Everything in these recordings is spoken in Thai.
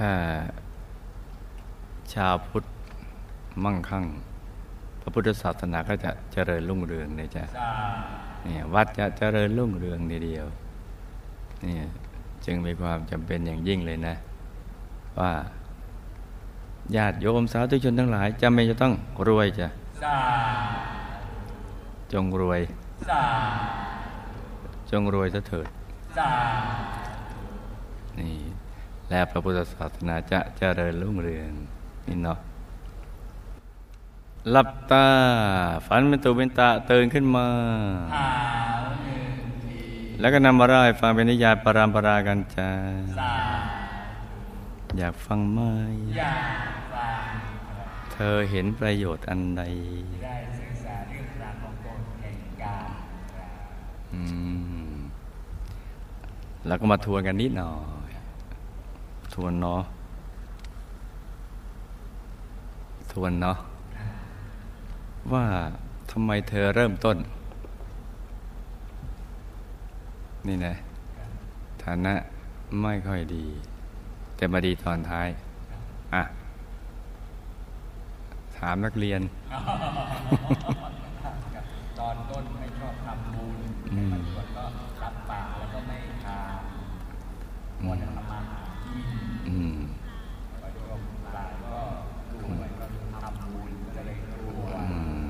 ถ้า ชาวพุทธมั่งคั่ง พระพุทธศาสนาก็จะเจริญรุ่งเรืองเลยจ้ะเนี่ยวัดจะเจริญรุ่งเรืองทีเดียวนี่จึงมีความจำเป็นอย่างยิ่งเลยนะ ว่าญาติโยมสาธุชนทั้งหลายจำเป็นจะต้องรวยจ้ะจงรวย จงรวยซะเถิดนี่ และพระพุทธศาสนาจะเจริญรุ่งเรืองนี่เนาะหลับตา ฝันเป็นตุเป็นตาตื่นขึ้นมา แล้วก็นำมาเล่าให้ฟังเป็นนิยายปรามปรากันจ้าอยากฟังไหมเธอเห็นประโยชน์อันใดได้ศึกษาเรื่องราวของกฎแห่งกรรมอืมแล้วก็มาทวนกันนิดหน่อยท วนเนาะทวนเนาะว่าทำไมเธอเริ่มต้น นี่นะ ฐานะไม่ค่อยดี แต่มาดีตอนท้าย อะ ถามนักเรียน ตอนต้นไม่ชอบทำบุญ อืม บางคนก็รับปากแล้วก็ไม่ทำมัวแต่ทำมาหากิน อืม พอช่วงหลังก็รวยก็ทำบุญก็เลยรวย อืมอ่า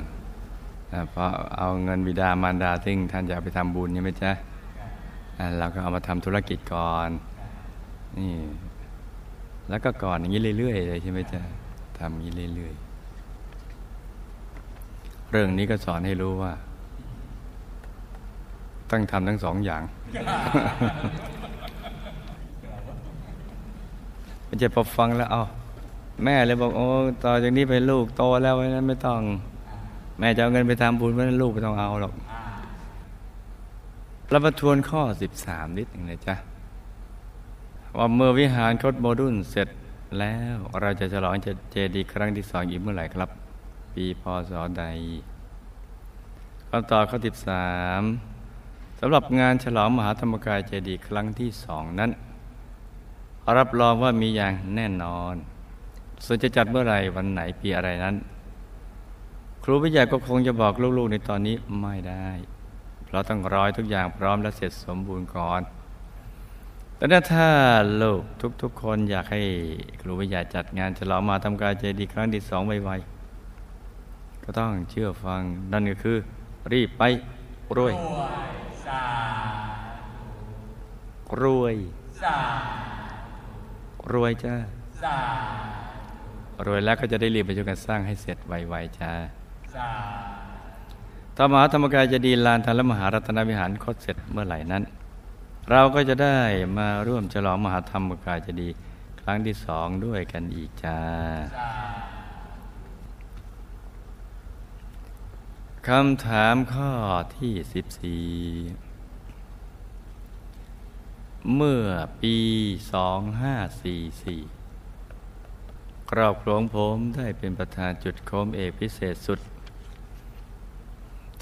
เพราะเอาเงินบิดามารดาซึ่งท่านจะเอาไปทำบุญใช่ไหมจ๊ะเราก็เอามาทำธุรกิจก่อนนี่แล้วก็ก่อนอย่างนี้เรื่อยๆเลยใช่ไหมจ๊ะทำอย่างนี้เรื่อยๆ เรื่องนี้ก็สอนให้รู้ว่าต้องทำทั้งสองอย่าง ไม่ใช่พอฟังแล้ว เอาแม่เลยบอกโอ้ต่อจากนี้ไปลูกโตแล้วเพราะฉะนั้นไม่ต้อง แม่จะเอาเงินไปทำบุญเพราะฉะนั้นลูกไม่ต้องเอาหรอกเรามาทวนข้อ 13 นิดหนึ่งนะจ๊ะ ว่าเมื่อวิหารคดโมดุลเสร็จแล้วเราจะฉลองเจดีย์ครั้งที่สองอีกเมื่อไหร่ครับ ปีพศใดคำตอบข้อ 13สำหรับงานฉลองมหาธรรมกายเจดีย์ครั้งที่สองนั้น รับรองว่ามีอย่างแน่นอนส่วนจะจัดเมื่อไหร่วันไหนปีอะไรนั้น ครูวิทยาก็คงจะบอกลูกๆในตอนนี้ไม่ได้ เพราะต้องร้อให้ทุกอย่างพร้อมและเสร็จสมบูรณ์ก่อนแต่ถ้าลูกทุกๆคนอยากให้ครูวิทยาจัดงานฉลองมาธรรมกายเจดีครั้งที่สองไวๆก็ต้องเชื่อฟังนั่นก็คือ รีบไปรวยรวยรวยจ้าสารวยแล้วก็จะได้รีบไปช่วยกันสร้างให้เสร็จไวๆจ้า สารมหาธรรมกายเจะดีลานทานและมหารัตนวิหารคดเสร็จเมื่อไหร่นั้น เราก็จะได้มาร่วมฉลองมหาธรรมกายเจะดีครั้งที่สองด้วยกันอีกจ้าคำถามข้อที่สิบสี่เมื่อปีสองห้าสี่สี่ครอบครัวของผมได้เป็นประธานจุดโคมเอกพิเศษสุด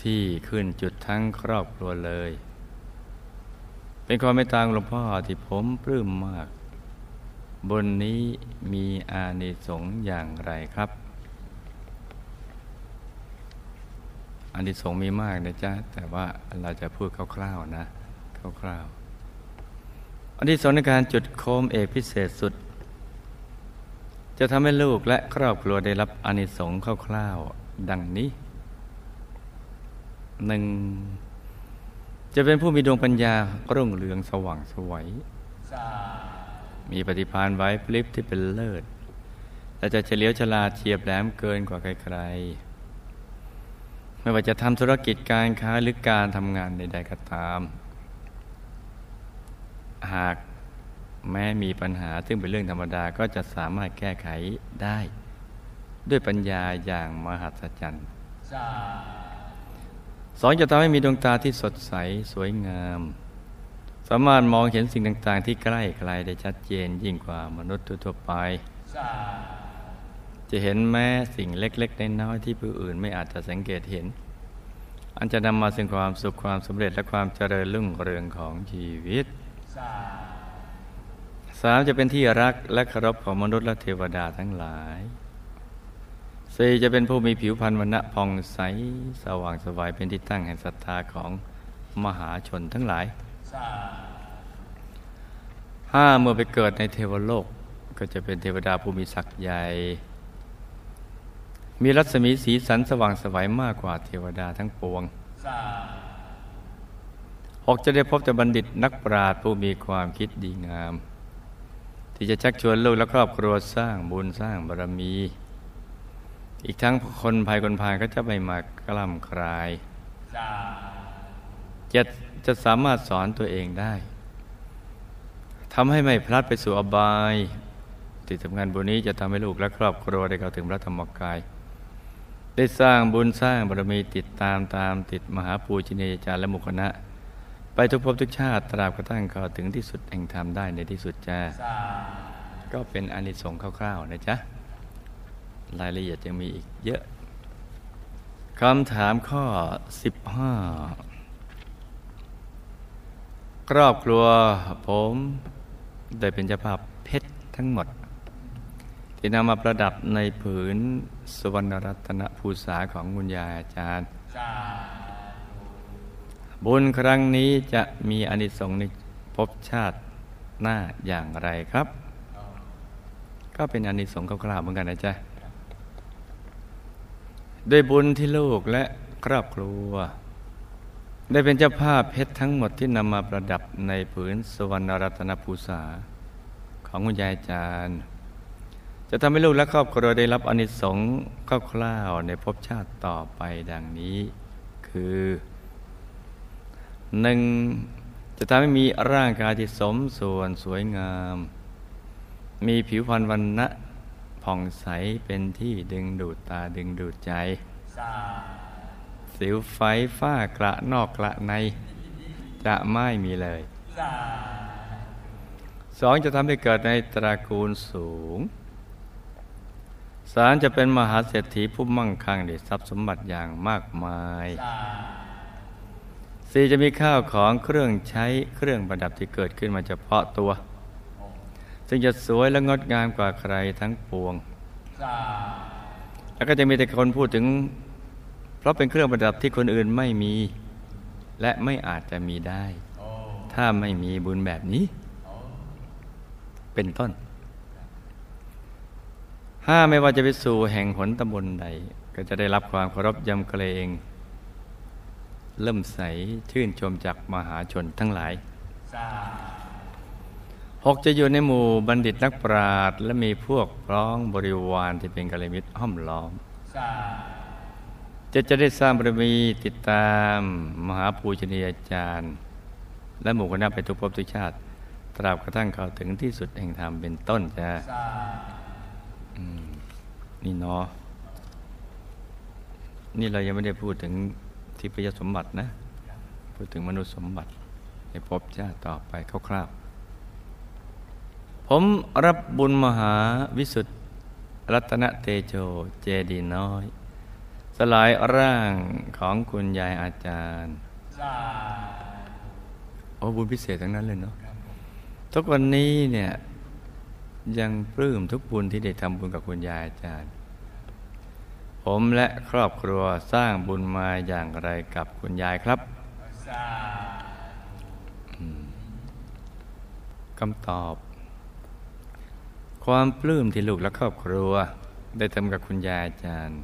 ที่ขึ้นจุดทั้งครอบครัวเลย เป็นความไม่ต่างหลวงพ่อที่ผมปลื้มมาก บนนี้มีอานิสงส์อย่างไรครับอันที่สงส์มีมากนะจ๊ะ แต่ว่าเราจะพูดคร่าวๆนะคร่าวๆอันที่สองในการจุดโคมเอกพิเศษสุด จะทำให้ลูกและครอบครัวได้รับอานิสงส์คร่าวๆดังนี้ หนึ่งจะเป็นผู้มีดวงปัญญารุ่งเรืองสว่างไสวัยสารมีปฏิภาณไว้พลิบที่เป็นเลิศ และจะเฉลียวฉลาดเฉียบแหลมเกินกว่าใครๆ ไม่ว่าจะทำธุรกิจการค้าหรือการทำงานใดๆก็ตาม หากแม้มีปัญหาซึ่งเป็นเรื่องธรรมดาก็จะสามารถแก้ไขได้ ด้วยปัญญาอย่างมหัศจรรย์ สองจะทำให้มีดวงตาที่สดใสสวยงาม สามารถมองเห็นสิ่งต่างๆ ที่ใกล้ไกลได้ชัดเจนยิ่งกว่ามนุษย์ทั่วไป จะเห็นแม้สิ่งเล็กๆน้อยๆที่ผู้อื่นไม่อาจจะสังเกตเห็น อันจะนำมาซึ่งความสุขความสำเร็จและความเจริญรุ่งเรืองของชีวิตสามจะเป็นที่รักและเคารพของมนุษย์และเทวดาทั้งหลาย สี่จะเป็นผู้มีผิวพรรณวรรณะผ่องใสสว่างสวายเป็นที่ตั้งแห่งศรัทธาของมหาชนทั้งหลายห้าเมื่อไปเกิดในเทวโลกก็จะเป็นเทวดาผู้มีศักดิ์ใหญ่ มีรัศมีสีสันสว่างสวัยมากกว่าเทวดาทั้งปวงสาหกจะได้พบแต่บัณฑิตนักปราชญ์ผู้มีความคิดดีงาม ที่จะชักชวนลูกและครอบครัวสร้างบุญสร้างบารมี อีกทั้งคนภายคนพายก็จะไม่มากล่ำคลายสาจะจะสามารถสอนตัวเองได้ทำให้ไม่พลัดไปสู่อบายที่สำคัญบุญนี้จะทำให้ลูกและครอบครัวได้เข้าถึงพระธรรมกาย ได้สร้างบุญสร้างบารมีติดตามตามติดมหาปูชนียาจารย์และมุขณะ ไปทุกภพทุกชาติตราบกระทั่งเข้าถึงที่สุดแห่งธรรมได้ในที่สุดจ้าสาก็เป็นอานิสงส์คร่าวๆนะจ๊ะ รายละเอียดยังมีอีกเยอะคำถามข้อ 15 ครอบครัวผมได้เป็นเจ้าภาพเพชรทั้งหมด ที่นำมาประดับในผืนสวรรณรัตนภูษาของคุณยายอาจารย์สาบุญครั้งนี้จะมีอานิสงส์ในภพชาติหน้าอย่างไรครับ ก็เป็นอานิสงส์คร่าวๆเหมือนกันนะจ๊ะ ด้วยบุญที่ลูกและครอบครัว ได้เป็นเจ้าภาพเพชรทั้งหมดที่นำมาประดับในผืนสวรรณรัตนภูษา ของคุณยายจารย์จะทำให้ลูกและครอบครัวได้รับอนิสงส์คร่าวๆในภพชาติต่อไปดังนี้ คือหนึ่งจะทำให้มีร่างกายที่สมส่วนสวยงาม มีผิวพรรณวันณะ ผ่องใสเป็นที่ดึงดูดตาดึงดูดใจสาสิวไฟฝ้ากระนอกกระใน จะไม่มีเลยสาสองจะทำให้เกิดในตระกูลสูงสามจะเป็นมหาเศรษฐีผู้มั่งคั่งในทรัพย์สมบัติอย่างมากมายสาสี่จะมีข้าวของเครื่องใช้เครื่องประดับที่เกิดขึ้นมาเฉพาะตัว ซึ่งจะสวยและงดงามกว่าใครทั้งปวงสาแล้วก็จะมีแต่คนพูดถึง เพราะเป็นเครื่องประดับที่คนอื่นไม่มี และไม่อาจจะมีได้โอ้ถ้าไม่มีบุญแบบนี้โอ้เป็นต้นห้าไม่ว่าจะไปสู่แห่งหนตำบลใด ก็จะได้รับความเคารพยำเกรงเริ่มใสชื่นชมจากมหาชนทั้งหลายสา หกจะอยู่ในหมู่บัณฑิตนักปราชญ์และมีพวกพ้องบริวารที่เป็นกัลยาณมิตรห้อมล้อมจะจะได้สร้างบารมีติดตามมหาปูชนียาจารย์ และหมู่คณะไปทุกภพทุกชาติ ตราบกระทั่งเข้าถึงที่สุดแห่งธรรมเป็นต้นจ้ะสานี่เนาะนี่เรายังไม่ได้พูดถึงทิพยสมบัตินะ พูดถึงมนุษย์สมบัติในภพชาติต่อไปคร่าวๆ ผมรับบุญมหาวิสุทธิรัตนเตโชเจดีน้อย สลายร่างของคุณยายอาจารย์โอ้บุญพิเศษทั้งนั้นเลยเนาะทุกวันนี้เนี่ยยังปลื้มทุกบุญที่ได้ทำบุญกับคุณยายอาจารย์ ผมและครอบครัวสร้างบุญมาอย่างไรกับคุณยายครับคำตอบ ความปลื้มที่ลูกและครอบครัว ได้ทำกับคุณยายอาจารย์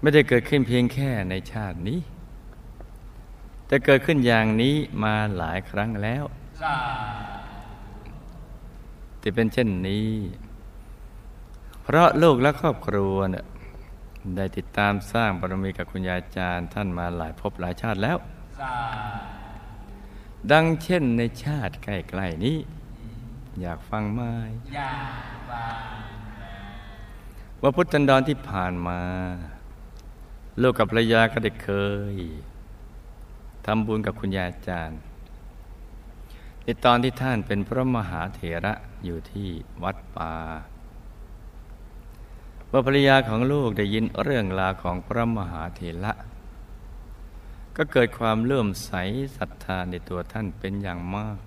ไม่ได้เกิดขึ้นเพียงแค่ในชาตินี้ แต่เกิดขึ้นอย่างนี้มาหลายครั้งแล้วที่เป็นเช่นนี้ เพราะลูกและครอบครัวเนี่ยได้ติดตามสร้างบารมีกับคุณยายอาจารย์ ท่านมาหลายภพหลายชาติแล้ว ดังเช่นในชาติใกล้ๆนี้ อยากฟังไหมยาบาว่าพุทธันดรที่ผ่านมา ลูกกับภรรยาก็ได้เคยทำบุญกับคุณยายอาจารย์ ในตอนที่ท่านเป็นพระมหาเถระอยู่ที่วัดป่าเมื่อภรรยาของลูกได้ยินเรื่องราวของพระมหาเถระก็เกิดความเลื่อมใสศรัทธาในตัวท่านเป็นอย่างมาก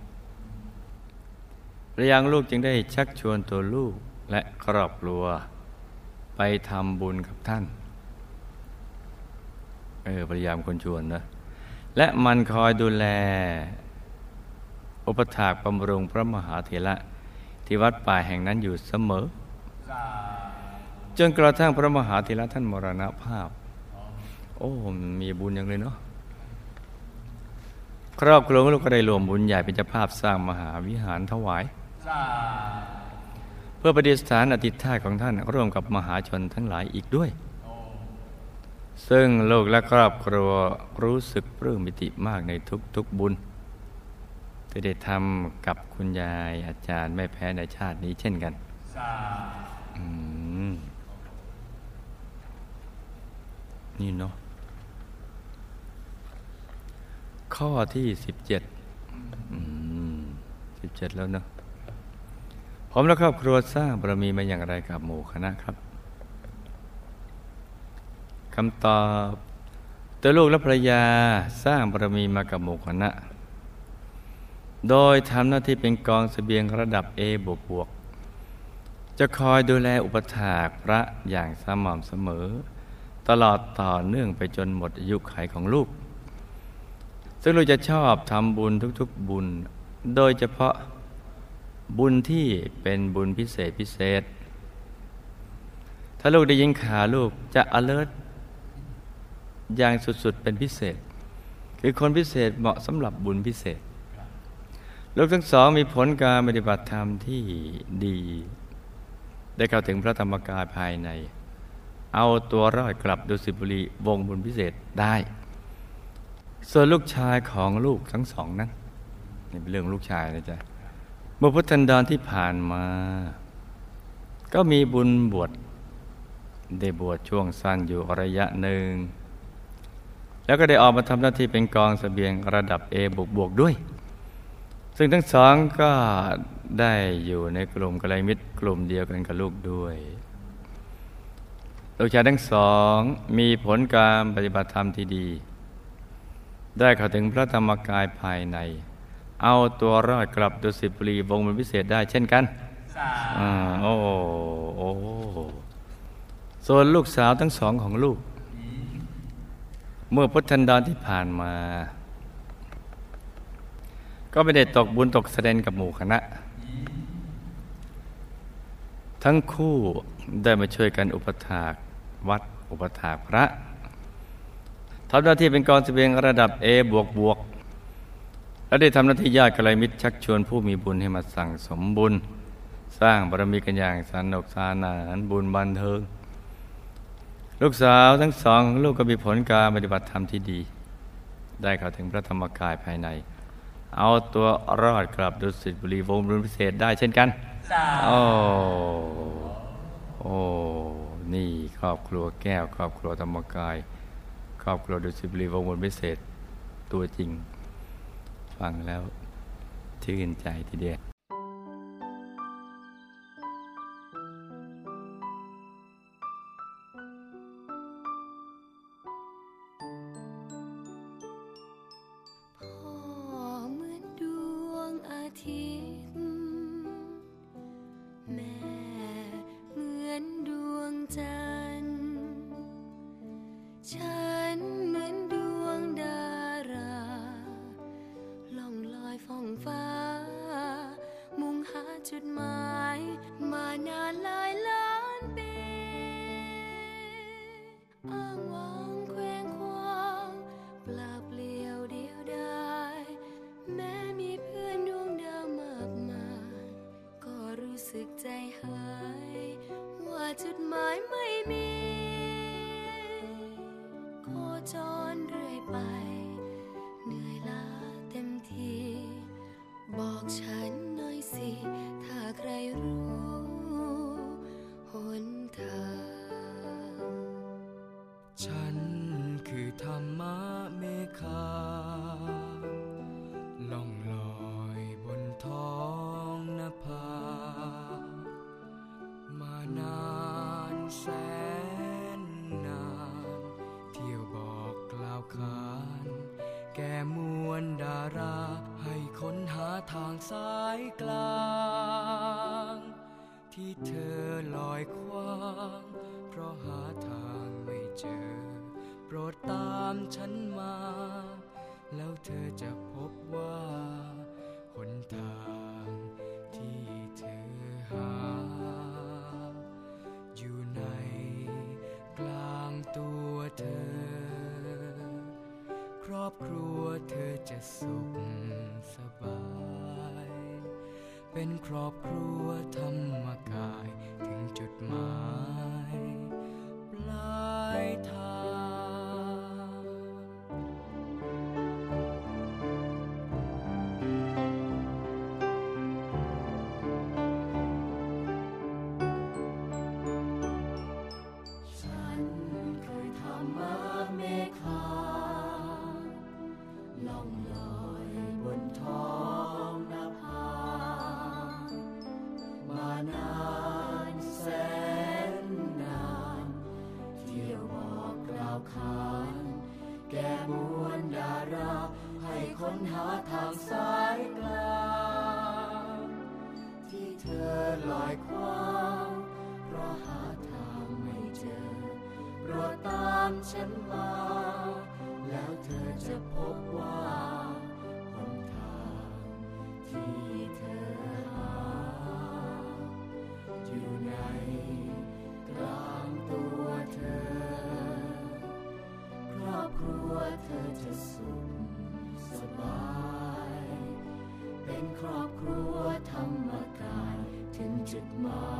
ระยังลูกจึงได้ชักชวนตัวลูกและครอบครัว ไปทำบุญกับท่าน เออพยายามคนชวนนะและมันคอยดูแล อุปถากบำรุงพระมหาเถระที่วัดป่าแห่งนั้นอยู่เสมอ จนกระทั่งพระมหาเถระท่านมรณภาพ โอ้มีบุญอย่างเลยเนาะครอบครัวลูกก็ได้รวมบุญใหญ่เป็นเจ้าภาพสร้างมหาวิหารถวาย เพื่อประดิษฐานอธิษฐานของท่านร่วมกับมหาชนทั้งหลายอีกด้วย ซึ่งลูกและครอบครัวรู้สึกปลื้มปิติมากในทุกๆบุญ ที่ได้ทำกับคุณยายอาจารย์ไม่แพ้ในชาตินี้เช่นกันนี่เนาะข้อที่สิบเจ็ดสิบเจ็ดแล้วเนาะ ผมและครอบครัวสร้างบารมีมาอย่างไรกับหมู่คณะครับคำตอบตัวลูกและภรรยาสร้างบารมีมากับหมู่คณะ โดยทำหน้าที่เป็นกองเสบียงระดับ A บวกบวกจะคอยดูแลอุปถากพระอย่างสม่ำเสมอ ตลอดต่อเนื่องไปจนหมดอายุขัยของลูก ซึ่งลูกจะชอบทำบุญทุกๆบุญ โดยเฉพาะ บุญที่เป็นบุญพิเศษพิเศษ ถ้าลูกได้ยินข่าวลูกจะ alert อย่างสุดๆเป็นพิเศษ คือคนพิเศษเหมาะสำหรับบุญพิเศษ ลูกทั้งสองมีผลการปฏิบัติธรรมที่ดี ได้เข้าถึงพระธรรมกายภายใน เอาตัวรอดกลับดุสิตบุรีวงบุญพิเศษได้ ส่วนลูกชายของลูกทั้งสองนั้นนี่เป็นเรื่องลูกชายนะจ๊ะ เมื่อพุทธันดรที่ผ่านมา ก็มีบุญบวชได้บวชช่วงสั้นอยู่ระยะหนึ่ง แล้วก็ได้ออกมาทำหน้าที่เป็นกองสเสบียงระดับ A บวกบวกด้วย ซึ่งทั้งสองก็ได้อยู่ในกลุ่มกัลยาณมิตรกลุ่มเดียวกันกับลูกด้วยลูกชายทั้งสองมีผลการปฏิบัติธรรมที่ดี ได้เข้าถึงพระธรรมกายภายใน เอาตัวรอดกลับดุสิตบุรีวงมันพิเศษได้เช่นกันอาโอ้โอ้ส่วนลูกสาวทั้งสองของลูก เมื่อพุทธันดรที่ผ่านมา ก็ไม่ได้ตกบุญตกแสดงกับหมู่คณะ ทั้งคู่ได้มาช่วยกันอุปถากวัดอุปถากพระทำหน้าที่เป็นกองเสบียงระดับ A บวกบวก และได้ทำหน้าที่ญาติกัลยมิตรชักชวนผู้มีบุญให้มาสั่งสมบุญ สร้างบารมีกันอย่างสนุกสนานบุญบันเทิง ลูกสาวทั้งสองลูกก็มีผลการปฏิบัติธรรมที่ดี ได้เข้าถึงพระธรรมกายภายใน เอาตัวรอดกลับดุสิตบุรีวงบุญพิเศษได้เช่นกันโอ้โอ้นี่ครอบครัวแก้ว ครอบครัวธรรมกาย ครอบครัวดุสิตบุรีวงบุญพิเศษตัวจริง ฟังแล้วชื่นใจทีเดียวพ่ บอ ฉันมา แล้วเธอจะพบว่าหนทางที่เธอหา อยู่ในกลางตัวเธอ ครอบครัวเธอจะสุขสบาย เป็นครอบครัวธรรมกายถึงจุดหมาย ปลายทาง ให้ค้ ครอบครัวธรรมกาย ถึงจุดหมาย